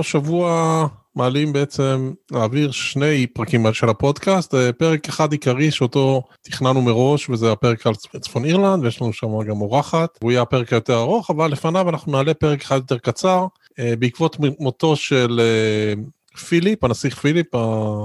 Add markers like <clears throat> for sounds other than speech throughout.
השבוע מעלים בעצם להעביר שני פרקים של הפודקאסט, אה, פרק אחד עיקרי שאותו תכננו מראש וזה הפרק על צפון אירלנד ויש לנו שם גם אורחת, הוא יהיה הפרק היותר ארוך אבל לפניו אנחנו נעלה פרק אחד יותר קצר. אה, בעקבות מותו של אה, פיליפ, הנסיך פיליפ,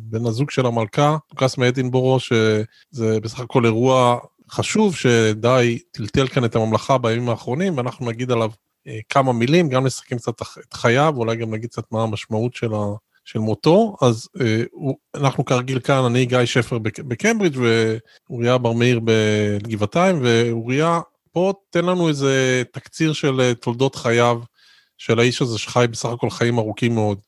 בן הזוג של המלכה, לוקאס מאדינבורו, שזה בסך הכל אירוע חשוב שדי טלטל כאן את הממלכה בימים האחרונים ואנחנו נגיד עליו כמה מילים, גם נסכם קצת את חייו, אולי גם נגיד קצת מה המשמעות של, ה, של מותו. אז אה, אנחנו כרגיל כאן, אני גיא שפר בקיימברידג' ואוריה בר מאיר בגבעתיים, ואוריה, פה תן לנו איזה תקציר של אה, תולדות חייו של האיש הזה שחי בסך הכל חיים ארוכים מאוד.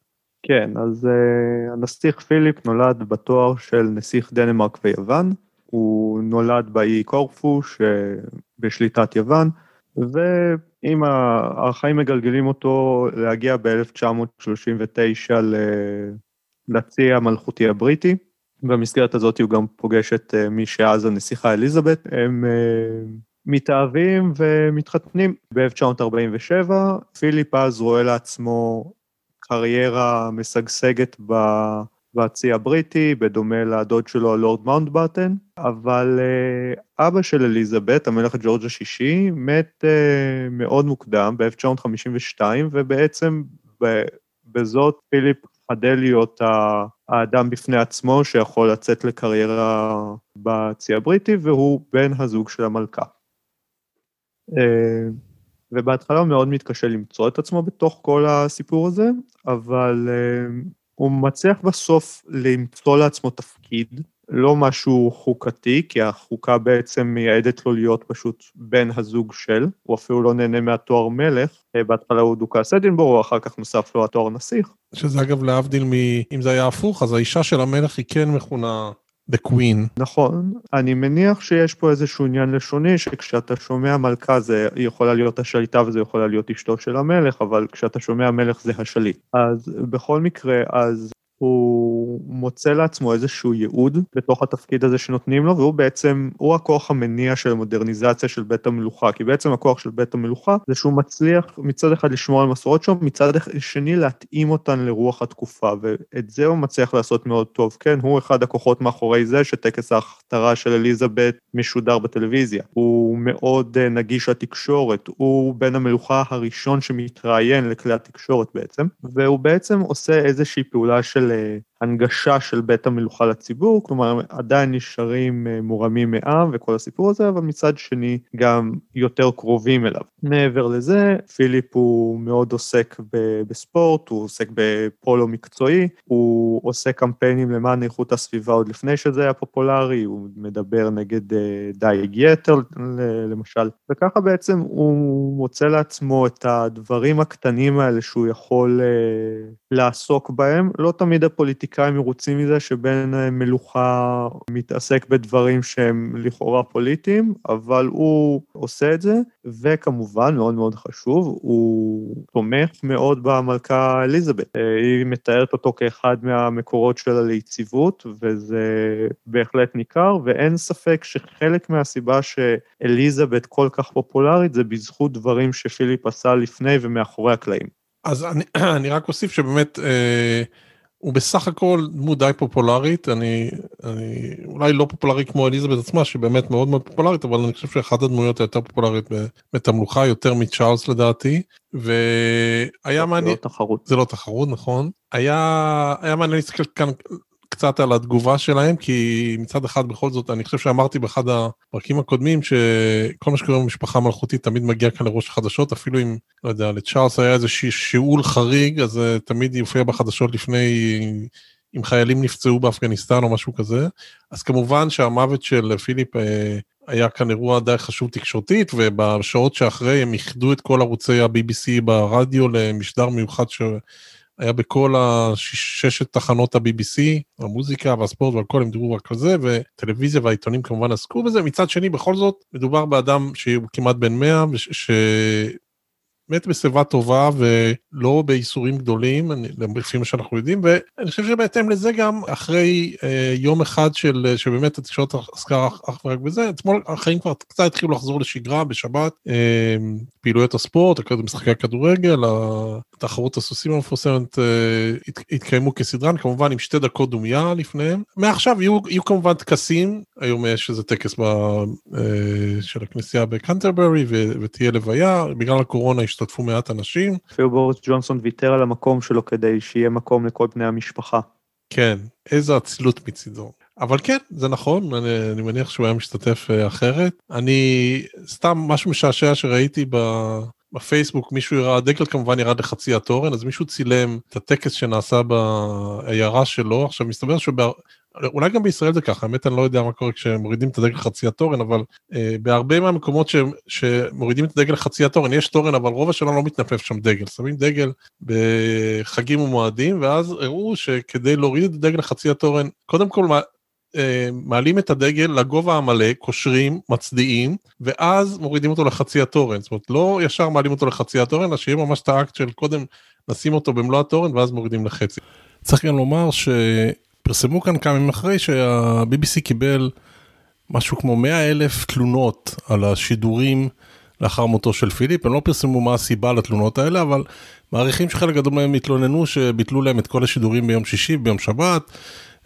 כן, אז uh, הנסיך פיליפ נולד בתואר של נסיך דנמרק ויוון. הוא נולד באי קורפו שבשליטת יוון, ואם החיים מגלגלים אותו להגיע ב-1939 לצי המלכותי הבריטי. במסגרת הזאת הוא גם פוגש את אה, מי שאז הנסיכה אליזבת. הם אה, מתאהבים ומתחתנים. ב-1947 פיליפ אז רואה לעצמו קריירה משגשגת בצי הבריטי, בדומה לדוד שלו, הלורד מאונטבטן, אבל uh, אבא של אליזבת, המלך ג'ורג' השישי, מת uh, מאוד מוקדם, ב-1952, ובעצם בזאת פיליפ חדל להיות האדם בפני עצמו שיכול לצאת לקריירה בצי הבריטי, והוא בן הזוג של המלכה. Uh, ובהתחלה הוא מאוד מתקשה למצוא את עצמו בתוך כל הסיפור הזה, אבל הוא מצליח בסוף למצוא לעצמו תפקיד, לא משהו חוקתי, כי החוקה בעצם מייעדת לו להיות פשוט בן הזוג של, הוא אפילו לא נהנה מהתואר מלך, אה, בהתחלה הוא דוכס אדינבורו, אחר כך נוסף לו התואר נסיך. שזה אגב להבדיל מ... אם זה היה הפוך, אז האישה של המלך היא כן מכונה Queen. נכון, אני מניח שיש פה איזשהו עניין לשוני, שכשאתה שומע מלכה זה יכולה להיות השליטה וזה יכולה להיות אשתו של המלך, אבל כשאתה שומע מלך זה השליט. אז בכל מקרה, אז הוא מוצא לעצמו איזשהו ייעוד בתוך התפקיד הזה שנותנים לו, והוא בעצם, הוא הכוח המניע של המודרניזציה של בית המלוכה, כי בעצם הכוח של בית המלוכה זה שהוא מצליח מצד אחד לשמור על מסורות שם, מצד שני להתאים אותן לרוח התקופה, ואת זה הוא מצליח לעשות מאוד טוב. כן, הוא אחד הכוחות מאחורי זה שטקס ההכתרה של אליזבת משודר בטלוויזיה. הוא מאוד אה, נגיש לתקשורת, הוא בן המלוכה הראשון שמתראיין לכלי התקשורת בעצם, והוא בעצם עושה איזושהי פעולה של הנגשה של בית המלוכה לציבור, כלומר עדיין נשארים אה, מורמים מעם וכל הסיפור הזה, אבל מצד שני גם יותר קרובים אליו. מעבר לזה, פיליפ הוא מאוד עוסק בספורט, הוא עוסק בפולו מקצועי, הוא עושה קמפיינים למען איכות הסביבה עוד לפני שזה היה פופולרי, הוא מדבר נגד אה, דייג יתר למשל, וככה בעצם הוא מוצא לעצמו את הדברים הקטנים האלה שהוא יכול אה, לעסוק בהם, לא תמיד הפוליטיקאים מרוצים מזה שבן מלוכה מתעסק בדברים שהם לכאורה פוליטיים, אבל הוא עושה את זה, וכמובן, מאוד מאוד חשוב, הוא תומך מאוד במלכה אליזבת. היא מתארת אותו כאחד מהמקורות שלה ליציבות, וזה בהחלט ניכר, ואין ספק שחלק מהסיבה שאליזבת כל כך פופולרית זה בזכות דברים שפיליפ עשה לפני ומאחורי הקלעים. אז אני, <clears throat> אני רק אוסיף שבאמת אה, הוא בסך הכל דמות די פופולרית, אני, אני אולי לא פופולרי כמו אליזבת עצמה שבאמת מאוד מאוד פופולרית, אבל אני חושב שאחת הדמויות היותר פופולרית בבית המלוכה יותר מצ'ארלס לדעתי, והיה מעניין, זה לא תחרות, זה לא תחרות נכון, היה, היה מעניין להסתכל כאן קצת על התגובה שלהם, כי מצד אחד בכל זאת, אני חושב שאמרתי באחד הפרקים הקודמים, שכל מה שקורה במשפחה מלכותית תמיד מגיע כאן לראש החדשות, אפילו אם, לא יודע, לצ'ארלס היה איזה שיעול חריג, אז uh, תמיד יופיע בחדשות לפני, אם חיילים נפצעו באפגניסטן או משהו כזה. אז כמובן שהמוות של פיליפ uh, היה כאן אירוע די חשוב תקשורתית, ובשעות שאחרי הם איחדו את כל ערוצי ה-BBC ברדיו למשדר מיוחד ש... היה בכל הששת תחנות ה-BBC, המוזיקה והספורט והכל, הם דיברו רק על זה, וטלוויזיה והעיתונים כמובן עסקו בזה. מצד שני, בכל זאת, מדובר באדם שהוא כמעט בן 100, ש... מת בשיבה טובה ולא בייסורים גדולים, לפי מה שאנחנו יודעים, ואני חושב שבהתאם לזה גם, אחרי אה, יום אחד של, שבאמת התקשורת עסקה אך ורק בזה, אתמול החיים כבר קצת התחילו לחזור לשגרה בשבת, אה, פעילויות הספורט, משחקי הכדורגל, תחרות הסוסים המפורסמת התקיימו כסדרן, כמובן עם שתי דקות דומייה לפניהם. מעכשיו יהיו, יהיו כמובן טקסים, היום יש איזה טקס ב, של הכנסייה בקנטרברי ותהיה לוויה, בגלל הקורונה השתתפו מעט אנשים. אפילו בוריס ג'ונסון ויתר על המקום שלו כדי שיהיה מקום לכל בני המשפחה. כן, איזו אצילות מצידו. אבל כן, זה נכון, אני, אני מניח שהוא היה משתתף אה, אחרת. אני, סתם משהו משעשע שראיתי ב... בפייסבוק מישהו הראה, הדגל כמובן ירד לחצי התורן, אז מישהו צילם את הטקס שנעשה בעיירה שלו, עכשיו מסתבר שבה... אולי גם בישראל זה ככה, האמת אני לא יודע מה קורה כשמורידים את הדגל לחצי התורן, אבל אה, בהרבה מהמקומות ש, שמורידים את הדגל לחצי התורן יש תורן, אבל רוב השנה לא מתנפף שם דגל, שמים דגל בחגים ומועדים, ואז הראו שכדי להוריד את הדגל לחצי התורן, קודם כל מעלים את הדגל לגובה המלא, קושרים, מצדיעים, ואז מורידים אותו לחצי התורן. זאת אומרת, לא ישר מעלים אותו לחצי התורן, אלא שיהיה ממש את האקט של קודם נשים אותו במלוא התורן, ואז מורידים לחצי. צריך גם לומר שפרסמו כאן כמה ימים אחרי שה-BBC קיבל משהו כמו 100 אלף תלונות על השידורים לאחר מותו של פיליפ, הם לא פרסמו מה הסיבה לתלונות האלה, אבל מעריכים שחלק גדול מהם התלוננו שביטלו להם את כל השידורים ביום שישי, ביום שבת.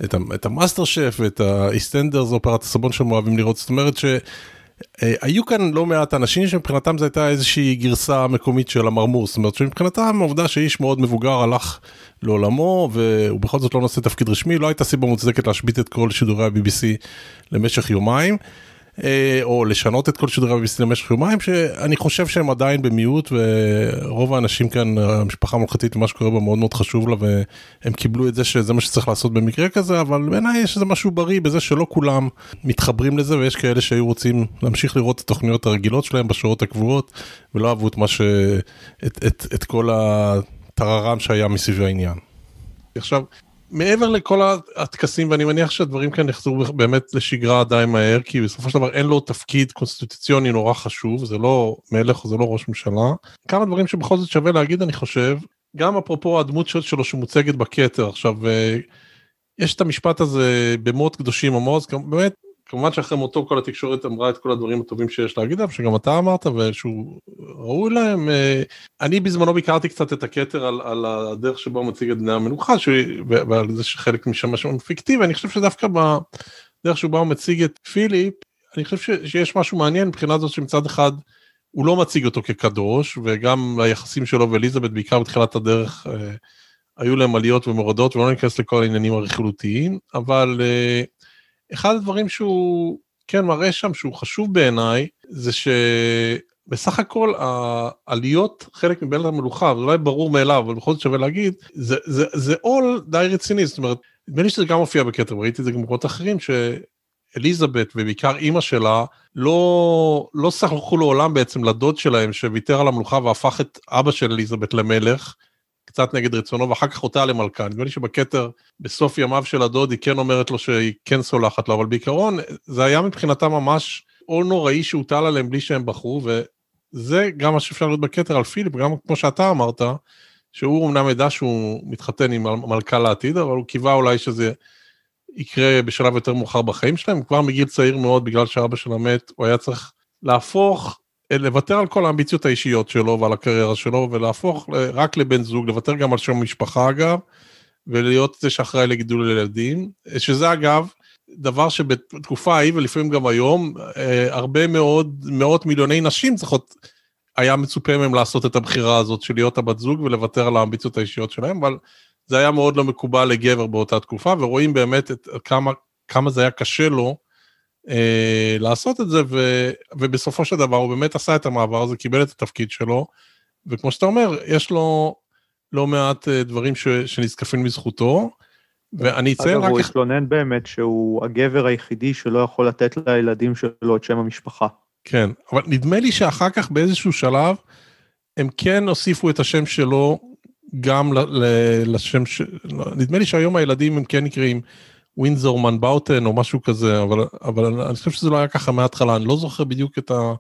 את, המאסטר שף ואת ה EastEnders אופרת הסבון שהם אוהבים לראות זאת אומרת שהיו כאן לא מעט אנשים שמבחינתם זו הייתה איזושהי גרסה מקומית של המרמור זאת אומרת שמבחינתם העובדה שאיש מאוד מבוגר הלך לעולמו והוא בכל זאת לא נושא תפקיד רשמי לא הייתה סיבה מוצדקת להשבית את כל שידורי ה-BBC למשך יומיים. אה, או לשנות את כל שידורי ה-BBC למשך יומיים שאני חושב שהם עדיין במיעוט ורוב האנשים כאן המשפחה המלכתית ומה שקורה בה מאוד מאוד חשוב לה והם קיבלו את זה שזה מה שצריך לעשות במקרה כזה אבל בעיניי יש איזה משהו בריא בזה שלא כולם מתחברים לזה ויש כאלה שהיו רוצים להמשיך לראות את התוכניות הרגילות שלהם בשעות הקבועות ולא אהבו את מה ש... את, את, את כל הטררם שהיה מסביב העניין. עכשיו מעבר לכל הטקסים, ואני מניח שהדברים כאן יחזרו באמת לשגרה די מהר, כי בסופו של דבר אין לו תפקיד קונסטיטוציוני נורא חשוב, זה לא מלך, זה לא ראש ממשלה. כמה דברים שבכל זאת שווה להגיד, אני חושב, גם אפרופו הדמות שלו שמוצגת בכתר. עכשיו, אה, יש את המשפט הזה במות קדושים עמוז, באמת כמובן שאחרי מותו כל התקשורת אמרה את כל הדברים הטובים שיש להגיד עליו, שגם אתה אמרת ושהוא ראוי להם. אה, אני בזמנו ביקרתי קצת את הכתר על, על הדרך שבו הוא מציג את בני המנוחה, שהוא, ועל זה שחלק משם משהו פיקטיבי, אני חושב שדווקא בדרך שבה הוא מציג את פיליפ, אני חושב שיש משהו מעניין מבחינה זאת שמצד אחד הוא לא מציג אותו כקדוש, וגם היחסים שלו ואליזבת בעיקר בתחילת הדרך אה, היו להם עליות ומורדות, ולא ניכנס לכל העניינים הרכילותיים, אבל אה, אחד הדברים שהוא כן מראה שם שהוא חשוב בעיניי זה שבסך הכל העליות חלק מבין המלוכה זה אולי ברור מאליו אבל בכל זאת שווה להגיד זה עול די רציני זאת אומרת נדמה לי שזה גם מופיע בכתר ראיתי את זה גם במקומות אחרים שאליזבת ובעיקר אימא שלה לא לא סלחו לעולם בעצם לדוד שלהם שוויתר על המלוכה והפך את אבא של אליזבת למלך. קצת נגד רצונו, ואחר כך אותה למלכה. נדמה לי שבכתר, בסוף ימיו של הדוד, היא כן אומרת לו שהיא כן סולחת לו, אבל בעיקרון, זה היה מבחינתה ממש עול נוראי שהוטל עליהם בלי שהם בחרו, וזה גם מה שאפשר לראות בכתר על פיליפ, גם כמו שאתה אמרת, שהוא אמנם ידע שהוא מתחתן עם מלכה לעתיד, אבל הוא קיווה אולי שזה יקרה בשלב יותר מאוחר בחיים שלהם, כבר מגיל צעיר מאוד, בגלל שאבא שלה מת, הוא היה צריך להפוך לוותר על כל האמביציות האישיות שלו ועל הקריירה שלו ולהפוך רק לבן זוג, לוותר גם על שם משפחה אגב, ולהיות זה שאחראי לגידול ילדים, שזה אגב דבר שבתקופה ההיא ולפעמים גם היום, אה, הרבה מאוד, מאות מיליוני נשים צריכות, היה מצופה מהם לעשות את הבחירה הזאת של להיות הבת זוג ולוותר על האמביציות האישיות שלהם, אבל זה היה מאוד לא מקובל לגבר באותה תקופה, ורואים באמת את כמה, כמה זה היה קשה לו אה, לעשות את זה, ו, ובסופו של דבר הוא באמת עשה את המעבר הזה, קיבל את התפקיד שלו, וכמו שאתה אומר, יש לו לא מעט אה, דברים ש, שנזקפים מזכותו, ואני אציין רק... אגב, הוא התלונן באמת שהוא הגבר היחידי שלא יכול לתת לילדים שלו את שם המשפחה. כן, אבל נדמה לי שאחר כך באיזשהו שלב, הם כן הוסיפו את השם שלו גם לשם ש... נדמה לי שהיום הילדים הם כן נקראים ווינזור מנבאוטן או משהו כזה, אבל, אבל אני חושב שזה לא היה ככה מההתחלה, אני לא זוכר בדיוק את, ה,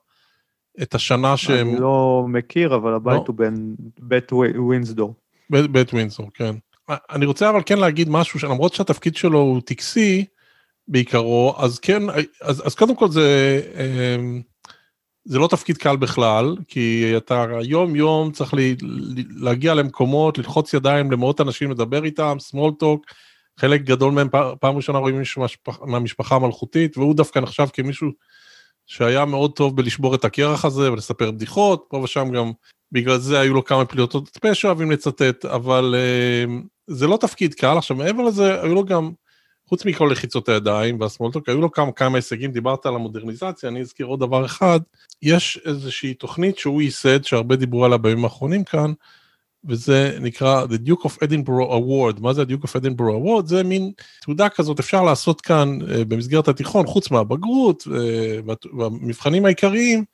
את השנה שהם... אני לא מכיר, אבל הבית לא? הוא בין בית ווינזדור. בית, בית ווינזור, כן. אני רוצה אבל כן להגיד משהו, שלמרות שהתפקיד שלו הוא טקסי בעיקרו, אז כן, אז, אז קודם כל זה, אמ, זה לא תפקיד קל בכלל, כי אתה יום יום צריך לי, להגיע למקומות, ללחוץ ידיים למאות אנשים, לדבר איתם, small talk, חלק גדול מהם פעם ראשונה רואים מישהו מהמשפחה המלכותית, והוא דווקא נחשב כמישהו שהיה מאוד טוב בלשבור את הקרח הזה ולספר בדיחות, פה ושם גם בגלל זה היו לו כמה פליטות פה שאוהבים לצטט, אבל uh, זה לא תפקיד קל. עכשיו מעבר לזה, היו לו גם, חוץ מכל לחיצות הידיים והסמולטוק, היו לו כמה, כמה הישגים, דיברת על המודרניזציה, אני אזכיר עוד דבר אחד, יש איזושהי תוכנית שהוא ייסד, שהרבה דיברו עליה בימים האחרונים כאן, וזה נקרא The Duke of Edinburgh Award. מה זה ה-Duke of Edinburgh Award? זה מין תעודה כזאת, אפשר לעשות כאן uh, במסגרת התיכון, חוץ מהבגרות uh, והמבחנים העיקריים,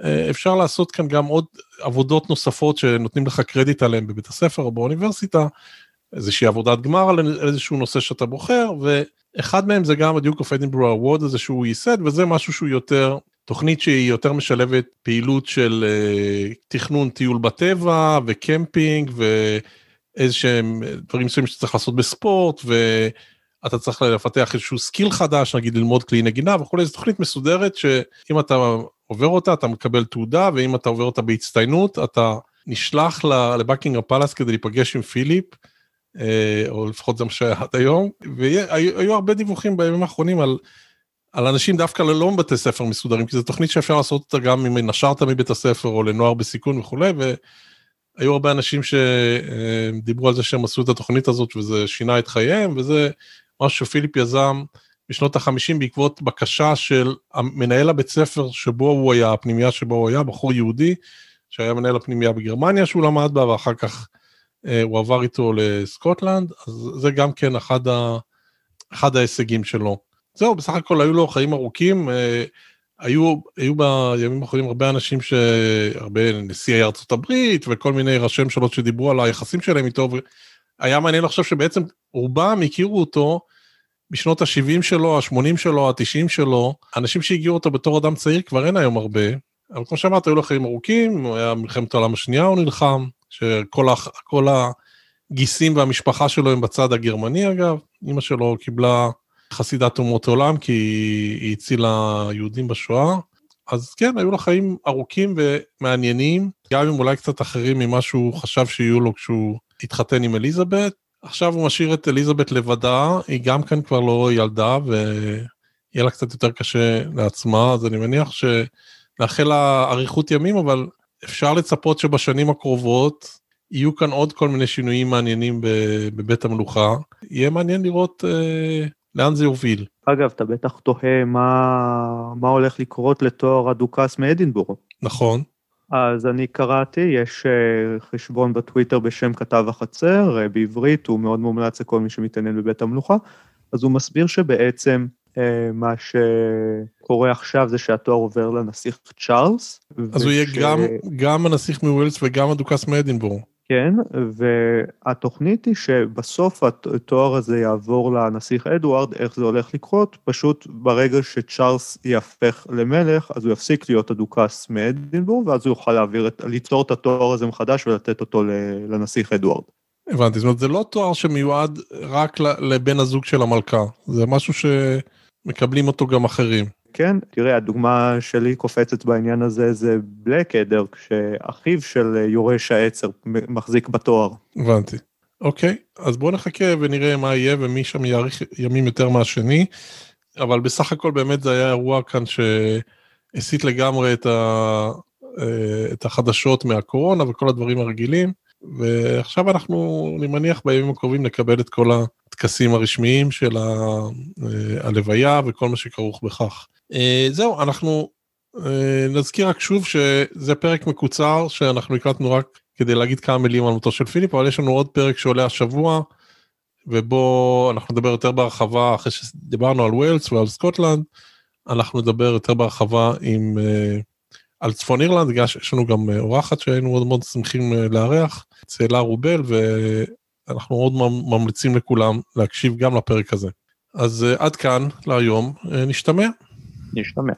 uh, אפשר לעשות כאן גם עוד עבודות נוספות שנותנים לך קרדיט עליהן בבית הספר או באוניברסיטה, איזושהי עבודת גמר על איזשהו נושא שאתה בוחר, ואחד מהם זה גם ה-Duke of Edinburgh Award הזה שהוא ייסד, וזה משהו שהוא יותר תוכנית שהיא יותר משלבת פעילות של uh, תכנון טיול בטבע וקמפינג ואיזה שהם דברים מסוימים שצריך לעשות בספורט ואתה צריך לפתח איזשהו skill חדש נגיד ללמוד כלי נגינה וכולי זו תוכנית מסודרת שאם אתה עובר אותה אתה מקבל תעודה ואם אתה עובר אותה בהצטיינות אתה נשלח ל Buckingham Palace כדי להיפגש עם פיליפ. אה, או לפחות זה מה שהיה עד היום והיו הרבה דיווחים בימים האחרונים על על אנשים דווקא ללא בתי ספר מסודרים, כי זו תוכנית שאפשר לעשות אותה גם אם נשרת מבית הספר או לנוער בסיכון וכולי, והיו הרבה אנשים שדיברו על זה שהם עשו את התוכנית הזאת וזה שינה את חייהם, וזה משהו שפיליפ יזם בשנות החמישים בעקבות בקשה של מנהל הבית ספר שבו הוא היה, הפנימייה שבו הוא היה, בחור יהודי, שהיה מנהל הפנימייה בגרמניה שהוא למד בה, ואחר כך הוא עבר איתו לסקוטלנד, אז זה גם כן אחד, ה, אחד ההישגים שלו. זהו, בסך הכל היו לו חיים ארוכים. אה, היו, היו בימים האחרונים הרבה אנשים, ש... הרבה נשיאי ארצות הברית וכל מיני ראשי ממשלות שדיברו על היחסים שלהם איתו, והיה מעניין לחשוב שבעצם רובם הכירו אותו בשנות ה-70 שלו, ה-80 שלו, ה-90 שלו, אנשים שהגיעו אותו בתור אדם צעיר כבר אין היום הרבה, אבל כמו שאמרת, היו לו חיים ארוכים, היה מלחמת העולם השנייה, הוא נלחם, שכל. הגיסים והמשפחה שלו הם בצד הגרמני אגב, אמא שלו קיבלה חסידת אומות עולם, כי היא הצילה יהודים בשואה. אז כן, היו לה חיים ארוכים ומעניינים, גם אם אולי קצת אחרים ממה שהוא חשב שיהיו לו כשהוא התחתן עם אליזבת. עכשיו הוא משאיר את אליזבת לבדה, היא גם כן כבר לא ילדה, ויהיה לה קצת יותר קשה לעצמה, אז אני מניח שנאחל לה אריכות ימים, אבל אפשר לצפות שבשנים הקרובות יהיו כאן עוד כל מיני שינויים מעניינים בבית המלוכה. יהיה מעניין לראות אה, לאן זה יוביל? אגב, אתה בטח תוהה מה, מה הולך לקרות לתואר הדוכס מאדינבורו. נכון. אז אני קראתי, יש אה, חשבון בטוויטר בשם כתב החצר, אה, בעברית, הוא מאוד מומלץ לכל מי שמתעניין בבית המלוכה, אז הוא מסביר שבעצם מה שקורה עכשיו זה שהתואר עובר לנסיך צ'ארלס. אז וש... הוא יהיה גם, גם הנסיך מווילס וגם הדוכס מאדינבורו. כן, והתוכנית היא שבסוף התואר הזה יעבור לנסיך אדוארד, איך זה הולך לקרות? פשוט ברגע שצ'ארלס יהפך למלך, אז הוא יפסיק להיות הדוכס מאדינבורג, ואז הוא יוכל להעביר, את, ליצור את התואר הזה מחדש ולתת אותו לנסיך אדוארד. הבנתי, זאת אומרת, זה לא תואר שמיועד רק לבן הזוג של המלכה, זה משהו שמקבלים אותו גם אחרים. כן, תראה, הדוגמה שלי קופצת בעניין הזה זה בלק אדר, כשאחיו של יורש העצר מחזיק בתואר. הבנתי. אוקיי, אז בואו נחכה ונראה מה יהיה ומי שם יאריך ימים יותר מהשני, אבל בסך הכל באמת זה היה אירוע כאן שהסיט לגמרי את, ה, אה, את החדשות מהקורונה וכל הדברים הרגילים, ועכשיו אנחנו, אני מניח בימים הקרובים נקבל את כל הטקסים הרשמיים של אה, הלוויה וכל מה שכרוך בכך. אה, זהו, אנחנו אה, נזכיר רק שוב שזה פרק מקוצר שאנחנו הקלטנו רק כדי להגיד כמה מילים על מותו של פיליפ, אבל יש לנו עוד פרק שעולה השבוע, ובו אנחנו נדבר יותר בהרחבה, אחרי שדיברנו על ווילס ועל סקוטלנד, אנחנו נדבר יותר בהרחבה עם, על צפון אירלנד, בגלל שיש לנו גם אורחת שהיינו מאוד מאוד שמחים לארח, צאלה רובל, ואנחנו מאוד ממליצים לכולם להקשיב גם לפרק הזה. אז uh, עד כאן להיום, נשתמע. נשתמע.